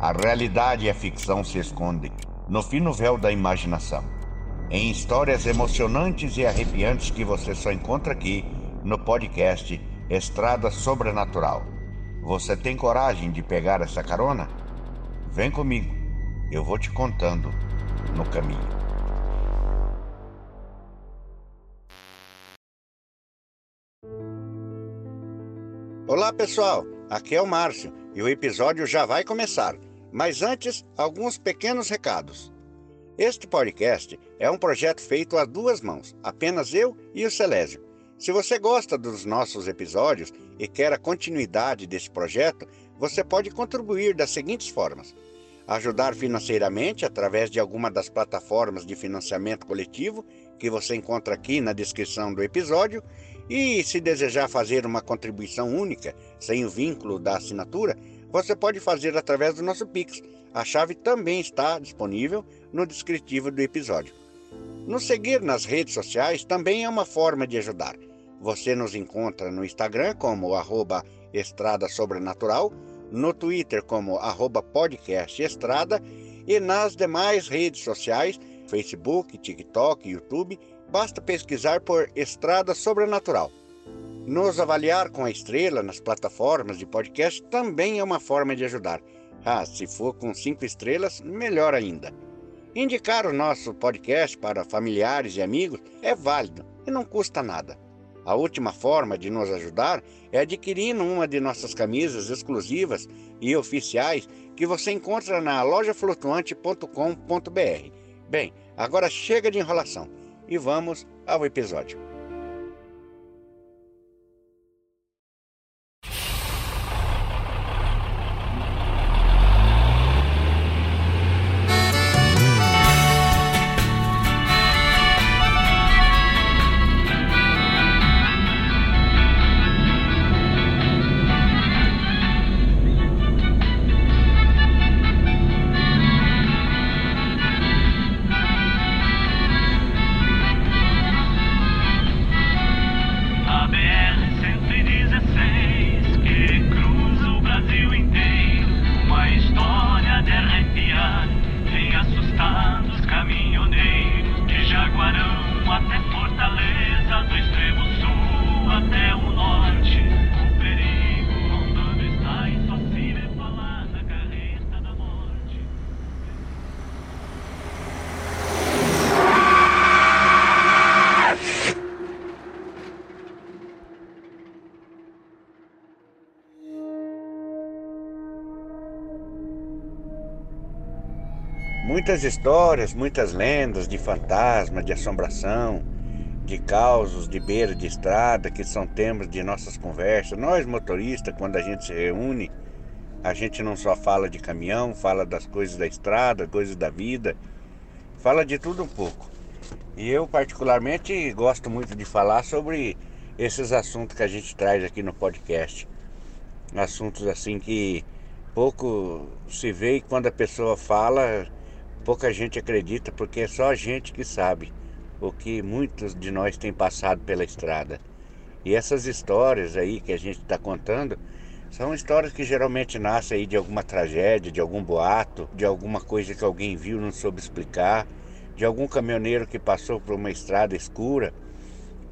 A realidade e a ficção se escondem no fino véu da imaginação. Em histórias emocionantes e arrepiantes que você só encontra aqui no podcast Estrada Sobrenatural. Você tem coragem de pegar essa carona? Vem comigo, eu vou te contando no caminho. Olá pessoal, aqui é o Márcio e o episódio já vai começar. Mas antes, alguns pequenos recados. Este podcast é um projeto feito a duas mãos, apenas eu e o Celésio. Se você gosta dos nossos episódios e quer a continuidade desse projeto, você pode contribuir das seguintes formas: ajudar financeiramente através de alguma das plataformas de financiamento coletivo que você encontra aqui na descrição do episódio e se desejar fazer uma contribuição única, sem o vínculo da assinatura, você pode fazer através do nosso Pix. A chave também está disponível no descritivo do episódio. Nos seguir nas redes sociais também é uma forma de ajudar. Você nos encontra no Instagram como arroba Estrada Sobrenatural, no Twitter como arroba podcast Estrada e nas demais redes sociais, Facebook, TikTok, YouTube, basta pesquisar por Estrada Sobrenatural. Nos avaliar com a estrela nas plataformas de podcast também é uma forma de ajudar. Ah, se for com cinco estrelas, melhor ainda. Indicar o nosso podcast para familiares e amigos é válido e não custa nada. A última forma de nos ajudar é adquirindo uma de nossas camisas exclusivas e oficiais que você encontra na lojaflutuante.com.br. Bem, agora chega de enrolação e vamos ao episódio. Muitas histórias, muitas lendas de fantasma, de assombração, de causos de beira de estrada que são temas de nossas conversas. Nós motoristas, quando a gente se reúne, a gente não só fala de caminhão, fala das coisas da estrada, coisas da vida, fala de tudo um pouco. E eu particularmente gosto muito de falar sobre esses assuntos que a gente traz aqui no podcast. Assuntos assim que pouco se vê e quando a pessoa fala, pouca gente acredita porque é só a gente que sabe o que muitos de nós têm passado pela estrada. E essas histórias aí que a gente está contando são histórias que geralmente nascem aí de alguma tragédia, de algum boato, de alguma coisa que alguém viu não soube explicar, de algum caminhoneiro que passou por uma estrada escura,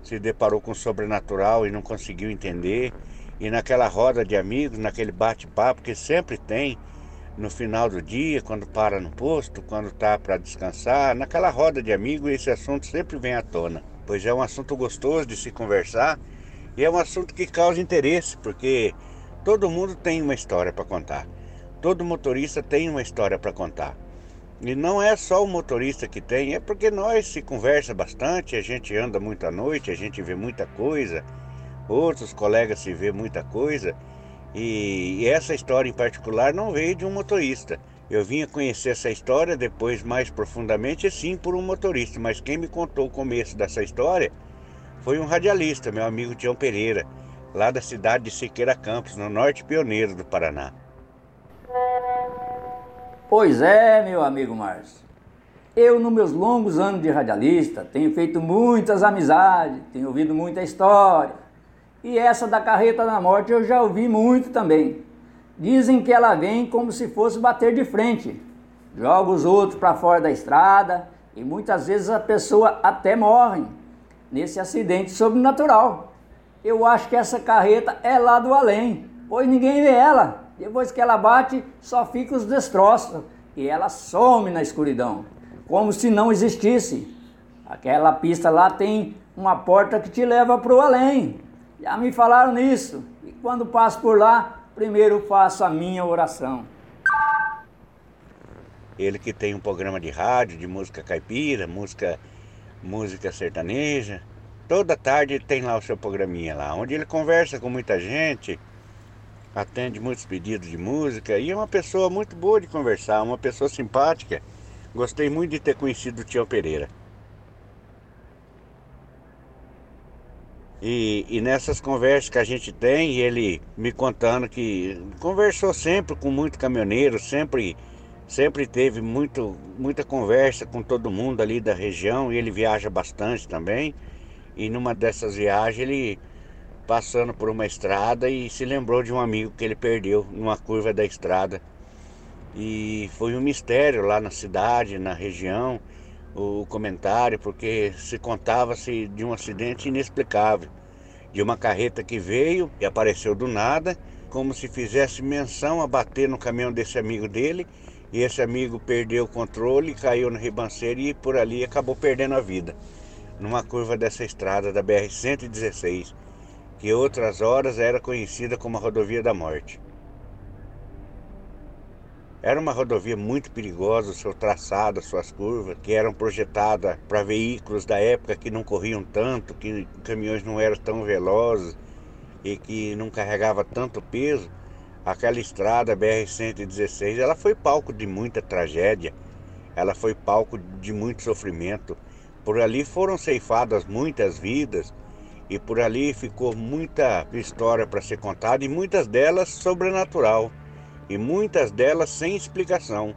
se deparou com o sobrenatural e não conseguiu entender. E naquela roda de amigos, naquele bate-papo que sempre tem, no final do dia, quando para no posto, quando está para descansar, naquela roda de amigos, esse assunto sempre vem à tona, pois é um assunto gostoso de se conversar e é um assunto que causa interesse, porque todo mundo tem uma história para contar, todo motorista tem uma história para contar. E não é só o motorista que tem, é porque nós se conversa bastante, a gente anda muito à noite, a gente vê muita coisa, outros colegas se vê muita coisa. E, e essa história em particular não veio de um motorista. Eu vinha conhecer essa história depois mais profundamente, sim, por um motorista, mas quem me contou o começo dessa história foi um radialista, meu amigo Tião Pereira, lá da cidade de Siqueira Campos, no norte pioneiro do Paraná. Pois é, meu amigo Márcio. Eu, nos meus longos anos de radialista, tenho feito muitas amizades, tenho ouvido muita história. E essa da carreta da morte eu já ouvi muito também. Dizem que ela vem como se fosse bater de frente, joga os outros para fora da estrada e muitas vezes a pessoa até morre nesse acidente sobrenatural. Eu acho que essa carreta é lá do além, pois ninguém vê ela. Depois que ela bate, só fica os destroços e ela some na escuridão, como se não existisse. Aquela pista lá tem uma porta que te leva para o além. Já me falaram nisso. E quando passo por lá, primeiro faço a minha oração. Ele que tem um programa de rádio, de música caipira, música, música sertaneja. Toda tarde tem lá o seu programinha lá, onde ele conversa com muita gente, atende muitos pedidos de música e é uma pessoa muito boa de conversar, uma pessoa simpática. Gostei muito de ter conhecido o Tião Pereira. E, e, nessas conversas que a gente tem, ele me contando que conversou sempre com muito caminhoneiro, sempre, sempre teve muito, muita conversa com todo mundo ali da região e ele viaja bastante também. E numa dessas viagens ele passando por uma estrada e se lembrou de um amigo que ele perdeu numa curva da estrada. E foi um mistério lá na cidade, na região o comentário, porque se contava-se de um acidente inexplicável, de uma carreta que veio e apareceu do nada, como se fizesse menção a bater no caminhão desse amigo dele, e esse amigo perdeu o controle, caiu no ribanceiro e por ali acabou perdendo a vida, numa curva dessa estrada da BR-116, que outras horas era conhecida como a Rodovia da Morte. Era uma rodovia muito perigosa, o seu traçado, as suas curvas, que eram projetadas para veículos da época que não corriam tanto, que caminhões não eram tão velozes e que não carregava tanto peso. Aquela estrada BR-116, ela foi palco de muita tragédia, ela foi palco de muito sofrimento. Por ali foram ceifadas muitas vidas e por ali ficou muita história para ser contada e muitas delas sobrenatural e muitas delas sem explicação.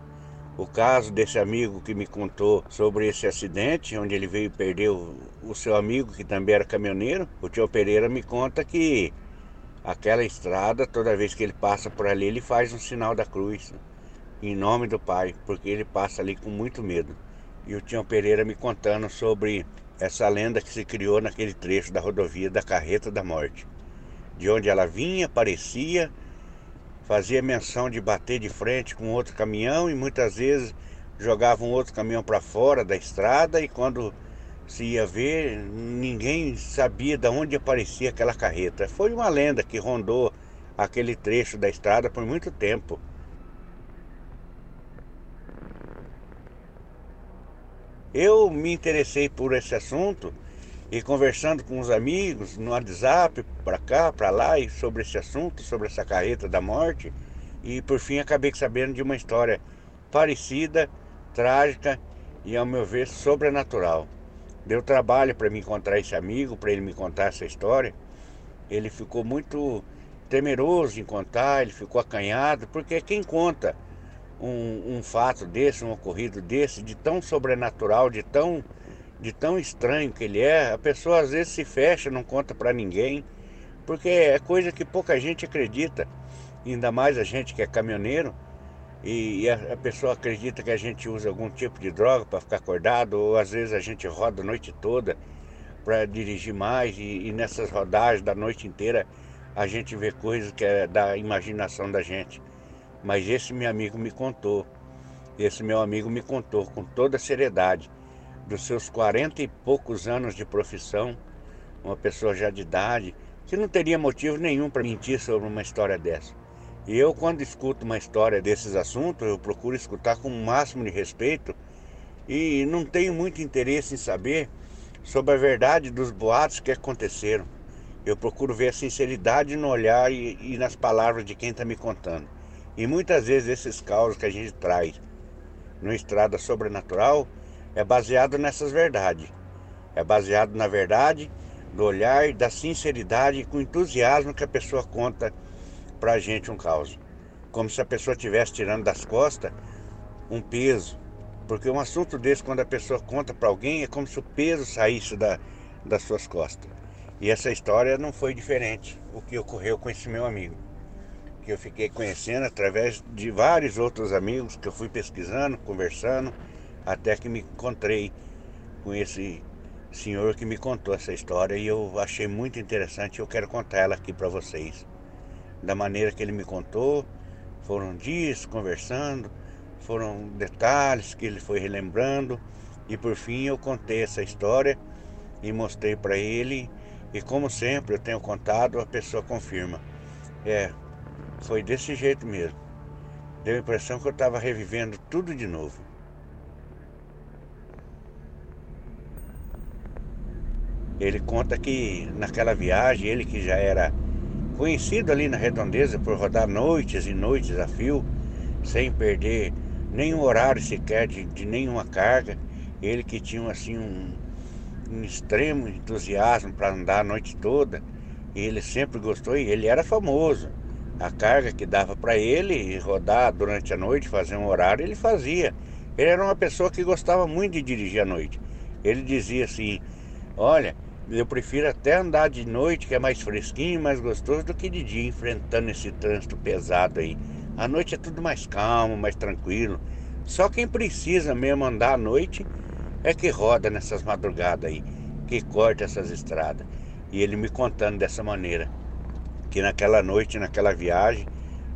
O caso desse amigo que me contou sobre esse acidente, onde ele veio perder o, o seu amigo, que também era caminhoneiro, o tio Pereira me conta que aquela estrada, toda vez que ele passa por ali, ele faz um sinal da cruz, em nome do Pai, porque ele passa ali com muito medo. E o tio Pereira me contando sobre essa lenda que se criou naquele trecho da rodovia da Carreta da Morte, de onde ela vinha, aparecia fazia menção de bater de frente com outro caminhão e muitas vezes jogava um outro caminhão para fora da estrada e quando se ia ver, ninguém sabia de onde aparecia aquela carreta. Foi uma lenda que rondou aquele trecho da estrada por muito tempo. Eu me interessei por esse assunto e conversando com os amigos no WhatsApp, para cá, para lá, e sobre esse assunto, sobre essa carreta da morte. E por fim acabei sabendo de uma história parecida, trágica e, ao meu ver, sobrenatural. Deu trabalho para me encontrar esse amigo, para ele me contar essa história. Ele ficou muito temeroso em contar, ele ficou acanhado, porque quem conta um, um fato desse, um ocorrido desse, de tão sobrenatural, de tão de tão estranho que ele é, a pessoa às vezes se fecha, não conta para ninguém, porque é coisa que pouca gente acredita, ainda mais a gente que é caminhoneiro, e, a, pessoa acredita que a gente usa algum tipo de droga para ficar acordado, ou às vezes a gente roda a noite toda para dirigir mais, e, e nessas rodagens da noite inteira a gente vê coisas que é da imaginação da gente. Mas esse meu amigo me contou, esse meu amigo me contou com toda seriedade dos seus quarenta e poucos anos de profissão, uma pessoa já de idade, que não teria motivo nenhum para mentir sobre uma história dessa. E eu, quando escuto uma história desses assuntos, eu procuro escutar com o máximo de respeito e não tenho muito interesse em saber sobre a verdade dos boatos que aconteceram. Eu procuro ver a sinceridade no olhar e, e nas palavras de quem está me contando. E muitas vezes esses causos que a gente traz no Estrada Sobrenatural é baseado nessas verdades. É baseado na verdade, do olhar, da sinceridade e com entusiasmo que a pessoa conta para a gente um caos. Como se a pessoa estivesse tirando das costas um peso. Porque um assunto desse, quando a pessoa conta para alguém, é como se o peso saísse da, das suas costas. E essa história não foi diferente o que ocorreu com esse meu amigo. que eu fiquei conhecendo através de vários outros amigos que eu fui pesquisando, conversando, até que me encontrei com esse senhor que me contou essa história e eu achei muito interessante. Eu quero contar ela aqui para vocês. Da maneira que ele me contou, foram dias conversando, foram detalhes que ele foi relembrando e por fim eu contei essa história e mostrei para ele e como sempre eu tenho contado, a pessoa confirma. É, foi desse jeito mesmo. Deu a impressão que eu estava revivendo tudo de novo. Ele conta que naquela viagem, ele que já era conhecido ali na redondeza por rodar noites e noites a fio, sem perder nenhum horário sequer de, de nenhuma carga, ele que tinha assim um, um extremo entusiasmo para andar a noite toda, e ele sempre gostou, e ele era famoso. A carga que dava para ele rodar durante a noite, fazer um horário, ele fazia. Ele era uma pessoa que gostava muito de dirigir à noite. Ele dizia assim: Olha, eu prefiro até andar de noite, que é mais fresquinho, mais gostoso, do que de dia, enfrentando esse trânsito pesado aí. À noite é tudo mais calmo, mais tranquilo. Só quem precisa mesmo andar à noite é que roda nessas madrugadas aí, que corta essas estradas. E ele me contando dessa maneira, que naquela noite, naquela viagem,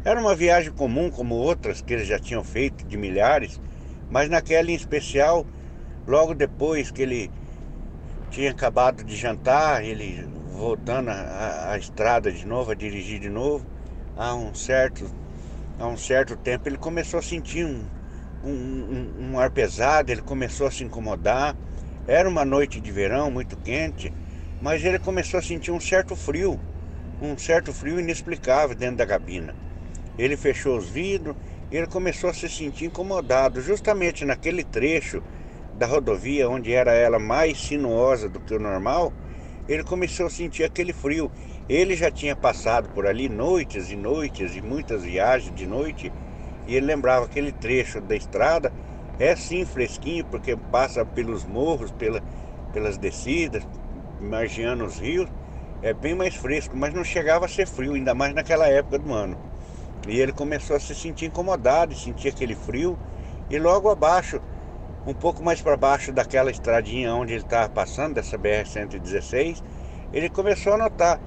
era uma viagem comum como outras que eles já tinham feito de milhares, mas naquela em especial, logo depois que ele tinha acabado de jantar, ele voltando a, estrada de novo, a dirigir de novo, há um certo, há um certo tempo ele começou a sentir um, um, um, um ar pesado, ele começou a se incomodar. Era uma noite de verão muito quente, mas ele começou a sentir um certo frio, um certo frio inexplicável dentro da cabina. Ele fechou os vidros ele começou a se sentir incomodado, justamente naquele trecho da rodovia, onde era ela mais sinuosa do que o normal, ele começou a sentir aquele frio. Ele já tinha passado por ali noites e noites e muitas viagens de noite, e ele lembrava aquele trecho da estrada é sim fresquinho, porque passa pelos morros, pela, pelas descidas, margeando os rios, é bem mais fresco, mas não chegava a ser frio, ainda mais naquela época do ano. E ele começou a se sentir incomodado, sentir aquele frio, e logo abaixo um pouco mais para baixo daquela estradinha onde ele estava passando, dessa BR-116, ele começou a notar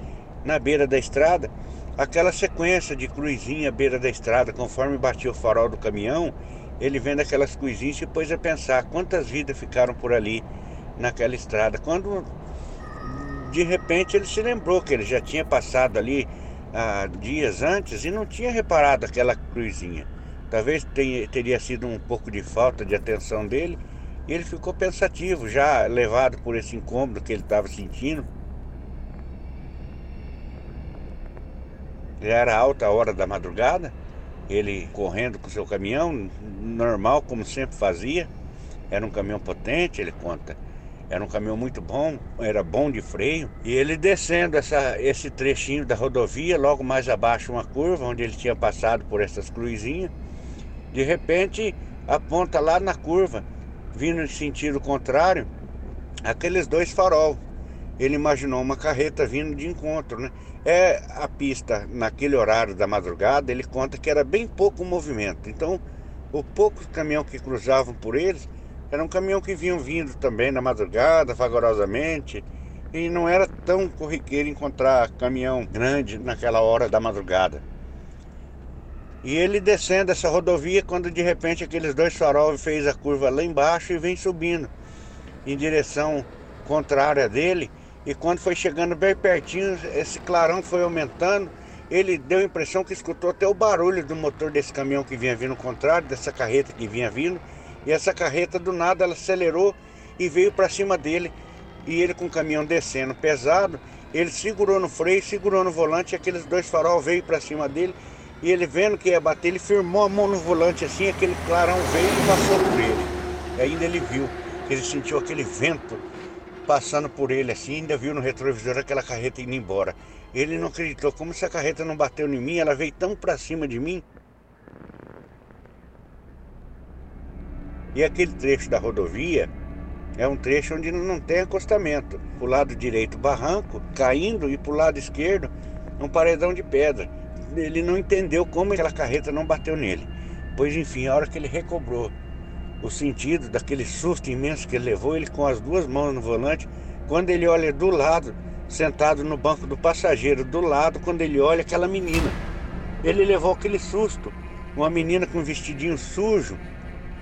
na beira da estrada aquela sequência de cruzinha à beira da estrada, conforme batia o farol do caminhão, ele vendo aquelas cruzinhas e pôs a pensar quantas vidas ficaram por ali naquela estrada. Quando de repente ele se lembrou que ele já tinha passado ali ah, dias antes e não tinha reparado aquela cruzinha. Talvez tenha, teria sido um pouco de falta de atenção dele. E ele ficou pensativo, já levado por esse incômodo que ele estava sentindo. Já era alta hora da madrugada, ele correndo com seu caminhão, normal, como sempre fazia. Era um caminhão potente, ele conta. Era um caminhão muito bom, era bom de freio. E ele descendo essa, esse trechinho da rodovia, logo mais abaixo uma curva, onde ele tinha passado por essas cruzinhas. De repente, aponta lá na curva, vindo em sentido contrário, aqueles dois farol. Ele imaginou uma carreta vindo de encontro, né? É a pista naquele horário da madrugada, ele conta que era bem pouco movimento. Então, o pouco caminhão que cruzavam por eles era um caminhão que vinham vindo também na madrugada, vagarosamente, e não era tão corriqueiro encontrar caminhão grande naquela hora da madrugada. E ele descendo essa rodovia quando de repente aqueles dois faróis fez a curva lá embaixo e vem subindo em direção contrária dele. E quando foi chegando bem pertinho, esse clarão foi aumentando. Ele deu a impressão que escutou até o barulho do motor desse caminhão que vinha vindo contrário, dessa carreta que vinha vindo. E essa carreta do nada ela acelerou e veio para cima dele. E ele com o caminhão descendo pesado, ele segurou no freio, segurou no volante, e aqueles dois farol veio para cima dele e ele vendo que ia bater, ele firmou a mão no volante assim, aquele clarão veio e passou por ele. E ainda ele viu, ele sentiu aquele vento passando por ele assim, ainda viu no retrovisor aquela carreta indo embora. Ele não acreditou, como essa carreta não bateu em mim, ela veio tão para cima de mim. E aquele trecho da rodovia é um trecho onde não tem acostamento. Pro lado direito barranco, caindo, e pro lado esquerdo um paredão de pedra ele não entendeu como aquela carreta não bateu nele. Pois enfim, a hora que ele recobrou o sentido daquele susto imenso que ele levou, ele com as duas mãos no volante, quando ele olha do lado, sentado no banco do passageiro, do lado, quando ele olha aquela menina. Ele levou aquele susto. Uma menina com um vestidinho sujo,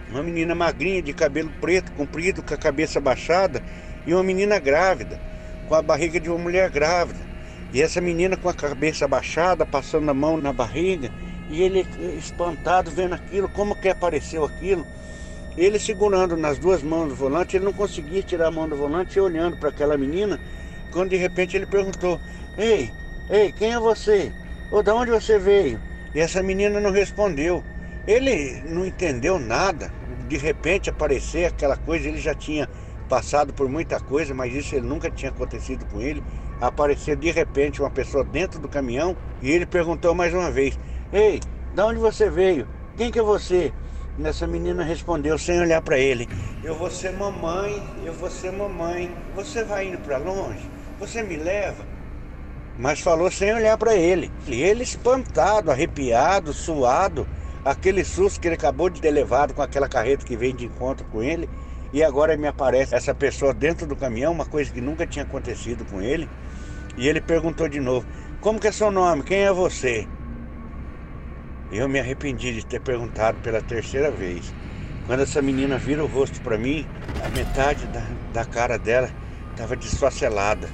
uma menina magrinha de cabelo preto, comprido, com a cabeça baixada, e uma menina grávida, com a barriga de uma mulher grávida. E essa menina com a cabeça baixada, passando a mão na barriga, e ele espantado vendo aquilo, como que apareceu aquilo. Ele segurando nas duas mãos do volante, ele não conseguia tirar a mão do volante e olhando para aquela menina, quando de repente ele perguntou: Ei, ei, quem é você? Ou de onde você veio? E essa menina não respondeu. Ele não entendeu nada. De repente aparecer aquela coisa, ele já tinha passado por muita coisa, mas isso ele nunca tinha acontecido com ele. Aparecer de repente uma pessoa dentro do caminhão e ele perguntou mais uma vez: Ei, de onde você veio? Quem que é você? Nessa menina respondeu sem olhar para ele: Eu vou ser mamãe, eu vou ser mamãe. Você vai indo para longe? Você me leva? Mas falou sem olhar para ele. E ele espantado, arrepiado, suado, aquele susto que ele acabou de ter levado com aquela carreta que veio de encontro com ele. E agora me aparece essa pessoa dentro do caminhão, uma coisa que nunca tinha acontecido com ele. E ele perguntou de novo: Como que é seu nome? Quem é você? Eu me arrependi de ter perguntado pela terceira vez. Quando essa menina vira o rosto para mim, a metade da, da cara dela estava desfacelada,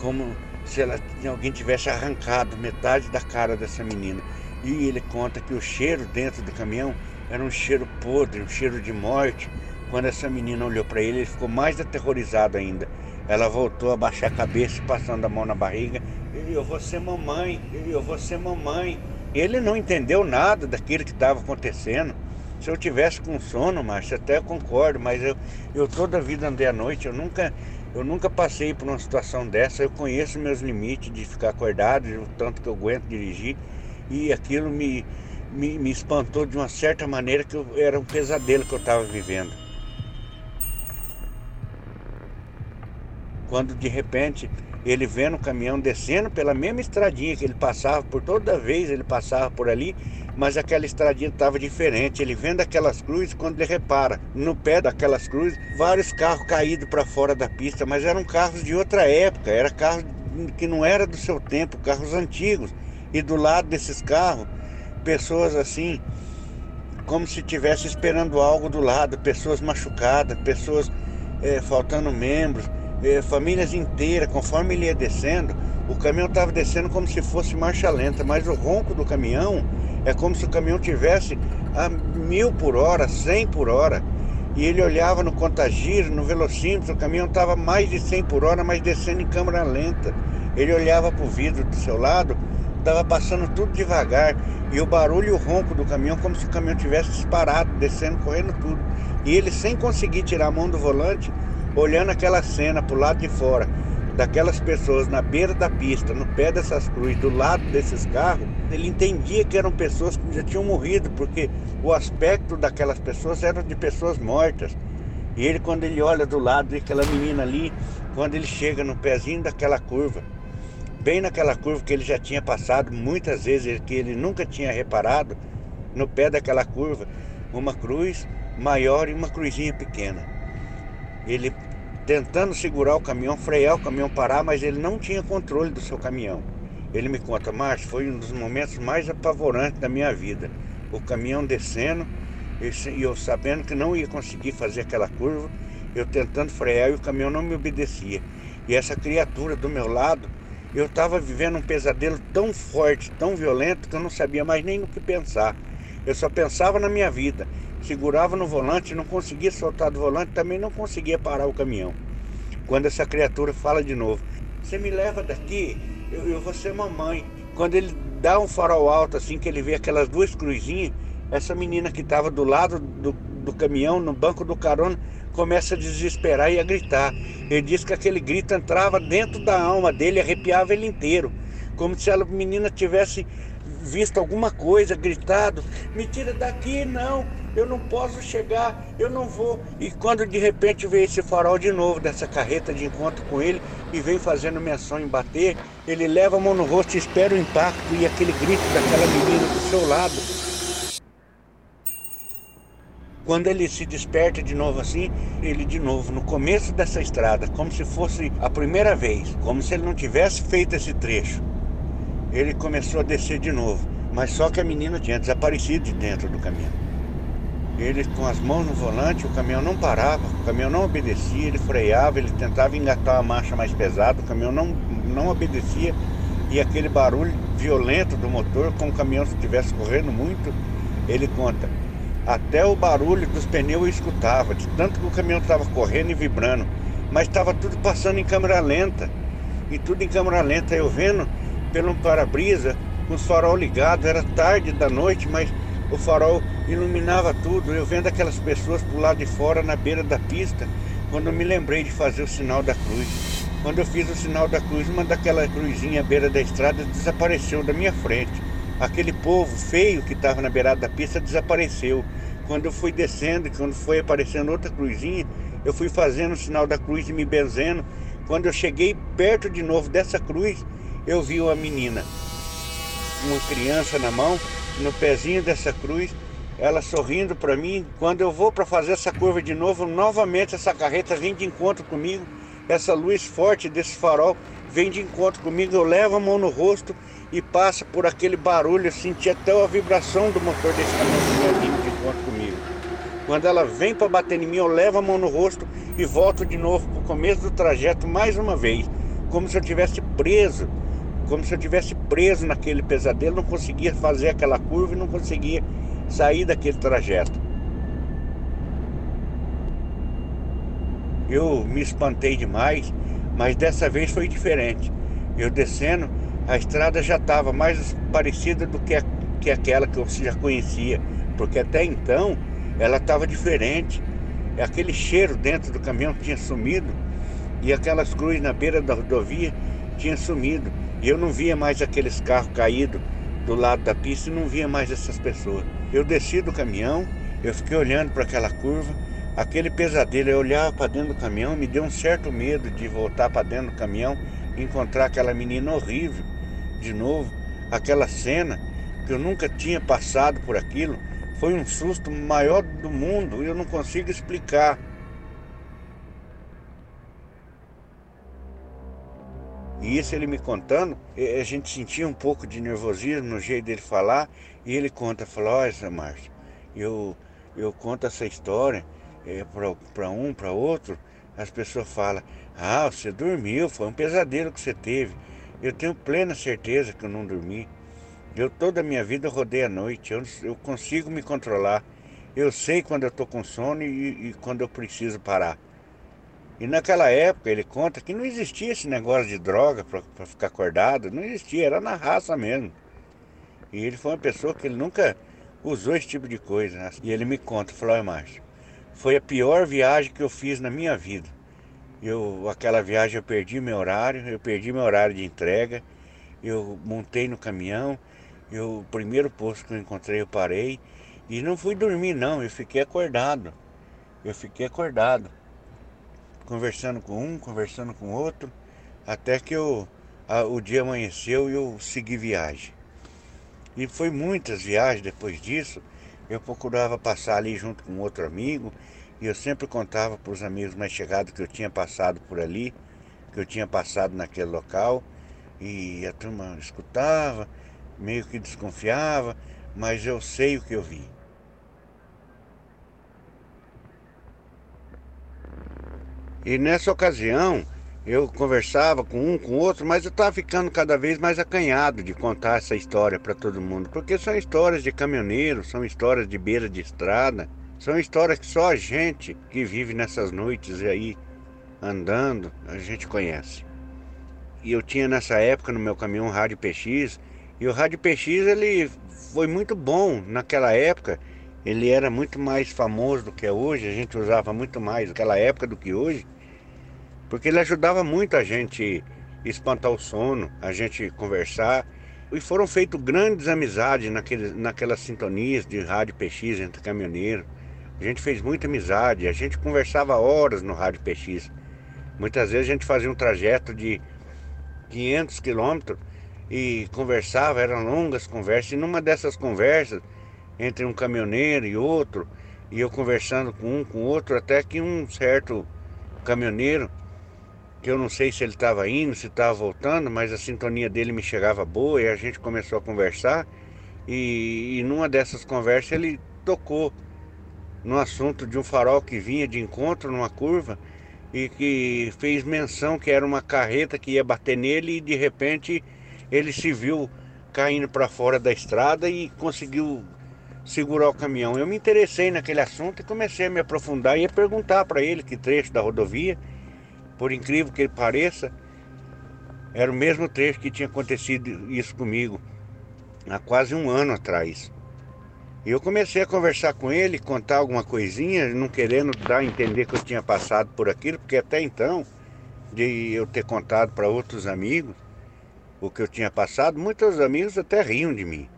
como se ela, alguém tivesse arrancado metade da cara dessa menina. E ele conta que o cheiro dentro do caminhão era um cheiro podre, um cheiro de morte. Quando essa menina olhou para ele, ele ficou mais aterrorizado ainda. Ela voltou a baixar a cabeça, passando a mão na barriga. Eu vou ser mamãe, eu vou ser mamãe. Ele não entendeu nada daquilo que estava acontecendo. Se eu tivesse com sono, Márcio, até concordo, mas eu, eu toda a vida andei à noite, eu nunca, eu nunca passei por uma situação dessa. Eu conheço meus limites de ficar acordado, o tanto que eu aguento dirigir, e aquilo me, me, me espantou de uma certa maneira que eu, era um pesadelo que eu estava vivendo. Quando de repente ele vendo o caminhão descendo pela mesma estradinha que ele passava, por toda vez ele passava por ali, mas aquela estradinha estava diferente. Ele vendo aquelas cruzes, quando ele repara no pé daquelas cruzes, vários carros caídos para fora da pista, mas eram carros de outra época, era carros que não era do seu tempo, carros antigos. E do lado desses carros, pessoas assim, como se estivesse esperando algo do lado, pessoas machucadas, pessoas é, faltando membros eh, famílias inteiras, conforme ele ia descendo, o caminhão estava descendo como se fosse marcha lenta, mas o ronco do caminhão é como se o caminhão tivesse a mil por hora, cem por hora. E ele olhava no contagiro, no velocímetro, o caminhão estava mais de 100 por hora, mas descendo em câmera lenta. Ele olhava para o vidro do seu lado, estava passando tudo devagar. E o barulho e o ronco do caminhão, como se o caminhão tivesse disparado, descendo, correndo tudo. E ele, sem conseguir tirar a mão do volante, olhando aquela cena pro lado de fora, daquelas pessoas na beira da pista, no pé dessas cruzes, do lado desses carros, ele entendia que eram pessoas que já tinham morrido, porque o aspecto daquelas pessoas era de pessoas mortas. E ele, quando ele olha do lado daquela menina ali, quando ele chega no pezinho daquela curva, bem naquela curva que ele já tinha passado muitas vezes, que ele nunca tinha reparado, no pé daquela curva, uma cruz maior e uma cruzinha pequena ele tentando segurar o caminhão, frear o caminhão parar, mas ele não tinha controle do seu caminhão. Ele me conta, Márcio, foi um dos momentos mais apavorantes da minha vida. O caminhão descendo e eu sabendo que não ia conseguir fazer aquela curva, eu tentando frear e o caminhão não me obedecia. E essa criatura do meu lado, eu estava vivendo um pesadelo tão forte, tão violento, que eu não sabia mais nem no que pensar. Eu só pensava na minha vida segurava no volante, não conseguia soltar do volante, também não conseguia parar o caminhão. Quando essa criatura fala de novo, você me leva daqui, eu, eu vou ser mamãe. Quando ele dá um farol alto, assim, que ele vê aquelas duas cruzinhas, essa menina que estava do lado do, do caminhão, no banco do carona, começa a desesperar e a gritar. Ele diz que aquele grito entrava dentro da alma dele, arrepiava ele inteiro, como se a menina tivesse visto alguma coisa, gritado: Me tira daqui, não, eu não posso chegar, eu não vou. E quando de repente veio esse farol de novo, dessa carreta de encontro com ele, e vem fazendo menção em bater, ele leva a mão no rosto, espera o impacto e aquele grito daquela menina do seu lado. Quando ele se desperta de novo assim, ele de novo no começo dessa estrada, como se fosse a primeira vez, como se ele não tivesse feito esse trecho. Ele começou a descer de novo, mas só que a menina tinha desaparecido de dentro do caminhão. Ele com as mãos no volante, o caminhão não parava, o caminhão não obedecia, ele freava, ele tentava engatar a marcha mais pesada, o caminhão não, não obedecia e aquele barulho violento do motor, como o caminhão estivesse correndo muito, ele conta. Até o barulho dos pneus eu escutava, de tanto que o caminhão estava correndo e vibrando. Mas estava tudo passando em câmera lenta. E tudo em câmera lenta, eu vendo pelo para-brisa, com os farol ligados, era tarde da noite, mas o farol iluminava tudo. Eu vendo aquelas pessoas por lado de fora, na beira da pista, quando eu me lembrei de fazer o sinal da cruz. Quando eu fiz o sinal da cruz, uma daquela cruzinha à beira da estrada desapareceu da minha frente. Aquele povo feio que estava na beirada da pista desapareceu. Quando eu fui descendo, quando foi aparecendo outra cruzinha, eu fui fazendo o sinal da cruz e me benzendo. Quando eu cheguei perto de novo dessa cruz, eu vi uma menina, uma criança na mão, no pezinho dessa cruz, ela sorrindo para mim. Quando eu vou para fazer essa curva de novo, novamente essa carreta vem de encontro comigo. Essa luz forte desse farol vem de encontro comigo. Eu levo a mão no rosto e passa por aquele barulho, eu senti até a vibração do motor desse caminhão vindo de encontro comigo. Quando ela vem para bater em mim, eu levo a mão no rosto e volto de novo para o começo do trajeto mais uma vez, como se eu tivesse preso, como se eu tivesse preso naquele pesadelo, não conseguia fazer aquela curva e não conseguia sair daquele trajeto. Eu me espantei demais, mas dessa vez foi diferente. Eu descendo, a estrada já estava mais parecida do que, a, que aquela que eu já conhecia, porque até então ela estava diferente. Aquele cheiro dentro do caminhão tinha sumido e aquelas cruzes na beira da rodovia tinha sumido. E eu não via mais aqueles carros caídos do lado da pista e não via mais essas pessoas. Eu desci do caminhão, eu fiquei olhando para aquela curva, aquele pesadelo, eu olhava para dentro do caminhão, me deu um certo medo de voltar para dentro do caminhão e encontrar aquela menina horrível de novo, aquela cena que eu nunca tinha passado por aquilo, foi um susto maior do mundo, eu não consigo explicar. E isso ele me contando, a gente sentia um pouco de nervosismo no jeito dele falar, e ele conta, falou, olha, Márcio, eu, eu conto essa história é, para um, para outro, as pessoas falam, ah, você dormiu, foi um pesadelo que você teve. Eu tenho plena certeza que eu não dormi. Eu toda a minha vida rodei à noite, eu, eu consigo me controlar. Eu sei quando eu estou com sono e, e, quando eu preciso parar. E naquela época ele conta que não existia esse negócio de droga para ficar acordado, não existia, era na raça mesmo. E ele foi uma pessoa que ele nunca usou esse tipo de coisa. Né? E ele me conta, falou, olha Márcio, foi a pior viagem que eu fiz na minha vida. Eu, aquela viagem eu perdi meu horário, eu perdi meu horário de entrega, eu montei no caminhão, eu, o primeiro posto que eu encontrei eu parei e não fui dormir não, eu fiquei acordado. Eu fiquei acordado, conversando com um, conversando com outro, até que eu, a, o dia amanheceu e eu segui viagem. E foi muitas viagens depois disso, eu procurava passar ali junto com outro amigo, e eu sempre contava para os amigos mais chegados que eu tinha passado por ali, que eu tinha passado naquele local. E a turma escutava, meio que desconfiava, mas eu sei o que eu vi. E nessa ocasião, eu conversava com um, com outro, mas eu estava ficando cada vez mais acanhado de contar essa história para todo mundo, porque são histórias de caminhoneiro, são histórias de beira de estrada, são histórias que só a gente que vive nessas noites aí andando, a gente conhece. E eu tinha nessa época no meu caminhão um rádio PX, e o rádio PX ele foi muito bom naquela época. Ele era muito mais famoso do que é hoje, a gente usava muito mais naquela época do que hoje, porque ele ajudava muito a gente espantar o sono, a gente conversar e foram feitas grandes amizades naquele, naquelas sintonias de rádio PX entre caminhoneiros. A gente fez muita amizade, a gente conversava horas no rádio PX. Muitas vezes a gente fazia um trajeto de 500 quilômetros e conversava, eram longas conversas. E numa dessas conversas, entre um caminhoneiro e outro, e eu conversando com um, com outro, até que um certo caminhoneiro, que eu não sei se ele estava indo, se estava voltando, mas a sintonia dele me chegava boa e a gente começou a conversar. E, e numa dessas conversas ele tocou no assunto de um farol que vinha de encontro numa curva e que fez menção que era uma carreta que ia bater nele e de repente ele se viu caindo para fora da estrada e conseguiu segurar o caminhão. Eu me interessei naquele assunto e comecei a me aprofundar e a perguntar para ele que trecho da rodovia, por incrível que ele pareça, era o mesmo trecho que tinha acontecido isso comigo há quase um ano atrás. E eu comecei a conversar com ele, contar alguma coisinha, não querendo dar a entender que eu tinha passado por aquilo, porque até então, de eu ter contado para outros amigos o que eu tinha passado, muitos amigos até riam de mim.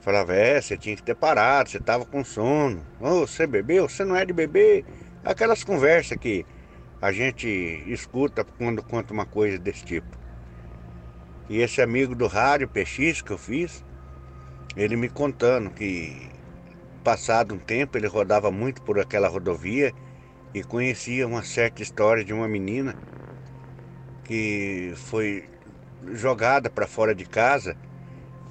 Falava, é, você tinha que ter parado, você estava com sono. Oh, você bebeu? Você não é de beber? Aquelas conversas que a gente escuta quando conta uma coisa desse tipo. E esse amigo do rádio PX que eu fiz, ele me contando que passado um tempo ele rodava muito por aquela rodovia e conhecia uma certa história de uma menina que foi jogada para fora de casa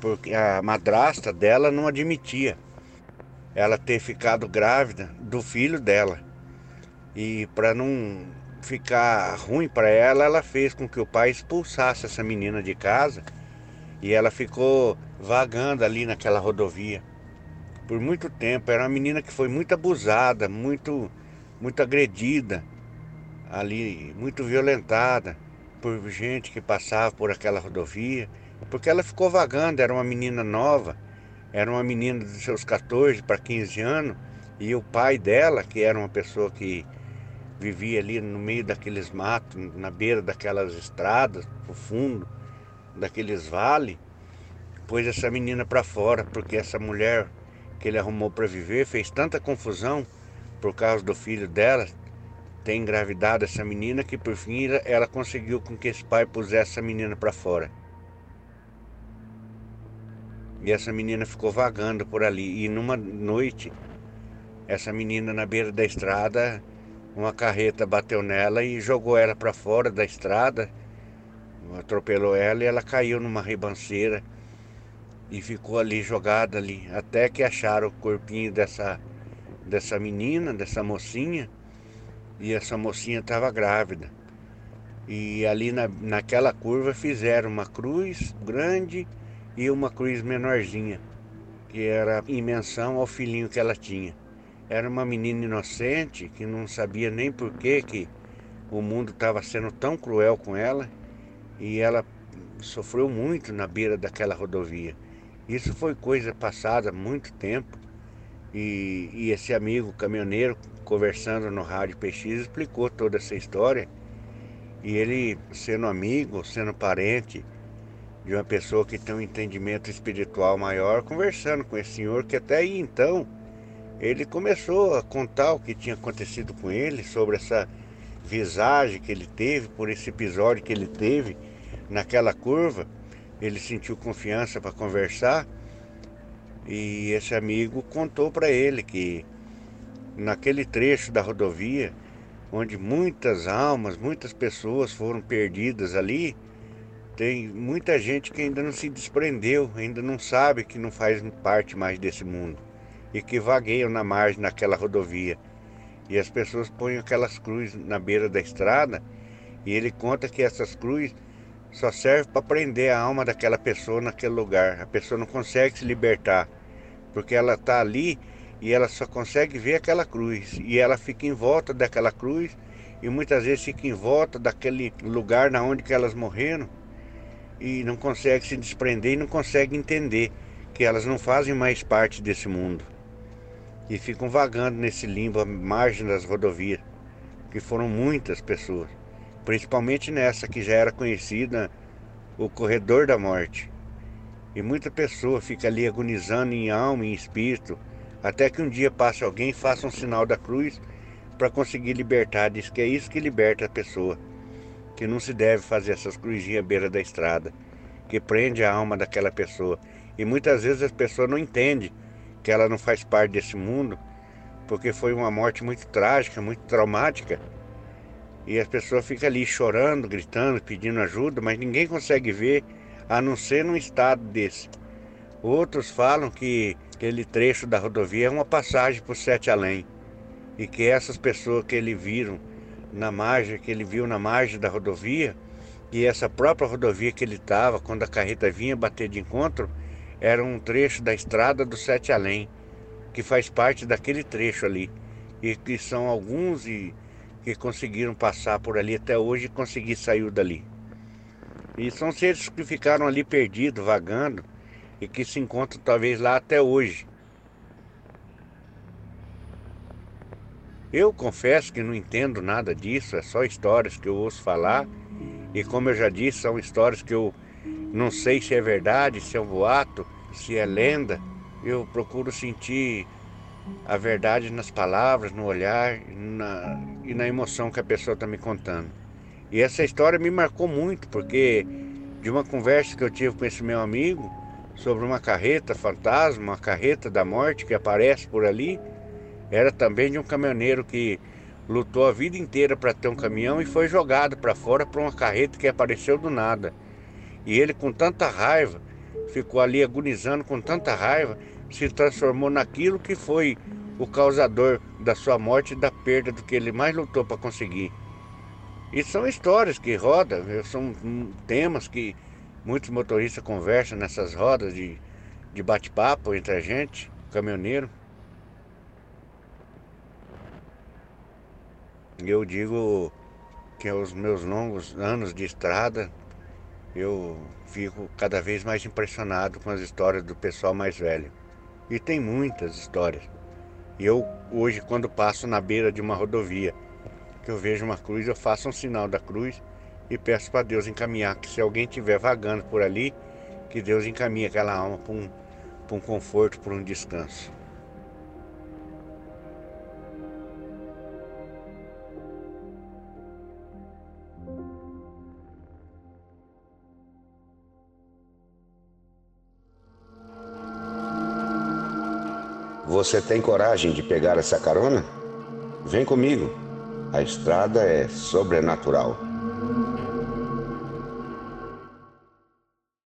porque a madrasta dela não admitia ela ter ficado grávida do filho dela. E para não ficar ruim para ela, ela fez com que o pai expulsasse essa menina de casa e ela ficou vagando ali naquela rodovia por muito tempo. Era uma menina que foi muito abusada, muito, muito agredida ali, muito violentada por gente que passava por aquela rodovia, porque ela ficou vagando, era uma menina nova, era uma menina de seus 14 para 15 anos, e o pai dela, que era uma pessoa que vivia ali no meio daqueles matos, na beira daquelas estradas, no fundo daqueles vales, pôs essa menina para fora, porque essa mulher que ele arrumou para viver fez tanta confusão por causa do filho dela ter engravidado essa menina que por fim ela conseguiu com que esse pai pusesse essa menina para fora. E essa menina ficou vagando por ali. E numa noite, essa menina na beira da estrada, uma carreta bateu nela e jogou ela para fora da estrada, atropelou ela e ela caiu numa ribanceira e ficou ali jogada ali, até que acharam o corpinho dessa, dessa menina, dessa mocinha, e essa mocinha estava grávida. E ali na, naquela curva fizeram uma cruz grande e uma cruz menorzinha, que era em menção ao filhinho que ela tinha. Era uma menina inocente que não sabia nem por que, que o mundo estava sendo tão cruel com ela e ela sofreu muito na beira daquela rodovia. Isso foi coisa passada muito tempo. E, e esse amigo caminhoneiro, conversando no rádio PX, explicou toda essa história. E ele, sendo amigo, sendo parente de uma pessoa que tem um entendimento espiritual maior, conversando com esse senhor, que até aí então ele começou a contar o que tinha acontecido com ele, sobre essa visagem que ele teve, por esse episódio que ele teve naquela curva. Ele sentiu confiança para conversar e esse amigo contou para ele que naquele trecho da rodovia, onde muitas almas, muitas pessoas foram perdidas ali, tem muita gente que ainda não se desprendeu, ainda não sabe que não faz parte mais desse mundo e que vagueiam na margem naquela rodovia. E as pessoas põem aquelas cruzes na beira da estrada e ele conta que essas cruzes só serve para prender a alma daquela pessoa naquele lugar. A pessoa não consegue se libertar, porque ela está ali e ela só consegue ver aquela cruz. E ela fica em volta daquela cruz e muitas vezes fica em volta daquele lugar na onde que elas morreram e não consegue se desprender e não consegue entender que elas não fazem mais parte desse mundo. E ficam vagando nesse limbo à margem das rodovias, que foram muitas pessoas principalmente nessa que já era conhecida o corredor da morte. E muita pessoa fica ali agonizando em alma e em espírito, até que um dia passe alguém e faça um sinal da cruz para conseguir libertar. Diz que é isso que liberta a pessoa, que não se deve fazer essas cruzinhas à beira da estrada, que prende a alma daquela pessoa. E muitas vezes as pessoas não entendem que ela não faz parte desse mundo, porque foi uma morte muito trágica, muito traumática. E as pessoas ficam ali chorando, gritando, pedindo ajuda, mas ninguém consegue ver, a não ser num estado desse. Outros falam que aquele trecho da rodovia é uma passagem para o Sete Além. E que essas pessoas que ele viram na margem, que ele viu na margem da rodovia, e essa própria rodovia que ele estava, quando a carreta vinha bater de encontro, era um trecho da estrada do Sete Além, que faz parte daquele trecho ali. E que são alguns e que conseguiram passar por ali até hoje e conseguir sair dali. E são seres que ficaram ali perdidos, vagando, e que se encontram talvez lá até hoje. Eu confesso que não entendo nada disso, é só histórias que eu ouço falar. E como eu já disse, são histórias que eu não sei se é verdade, se é um boato, se é lenda. Eu procuro sentir a verdade nas palavras, no olhar na, e na emoção que a pessoa está me contando. E essa história me marcou muito, porque de uma conversa que eu tive com esse meu amigo sobre uma carreta fantasma, uma carreta da morte que aparece por ali, era também de um caminhoneiro que lutou a vida inteira para ter um caminhão e foi jogado para fora por uma carreta que apareceu do nada. E ele, com tanta raiva, ficou ali agonizando com tanta raiva, se transformou naquilo que foi o causador da sua morte e da perda do que ele mais lutou para conseguir. E são histórias que rodam, são temas que muitos motoristas conversam nessas rodas de, de bate-papo entre a gente, caminhoneiro. Eu digo que aos meus longos anos de estrada, eu fico cada vez mais impressionado com as histórias do pessoal mais velho. E tem muitas histórias. E eu hoje quando passo na beira de uma rodovia, que eu vejo uma cruz, eu faço um sinal da cruz e peço para Deus encaminhar que se alguém estiver vagando por ali, que Deus encaminhe aquela alma para um, um conforto, para um descanso. Você tem coragem de pegar essa carona? Vem comigo. A estrada é sobrenatural.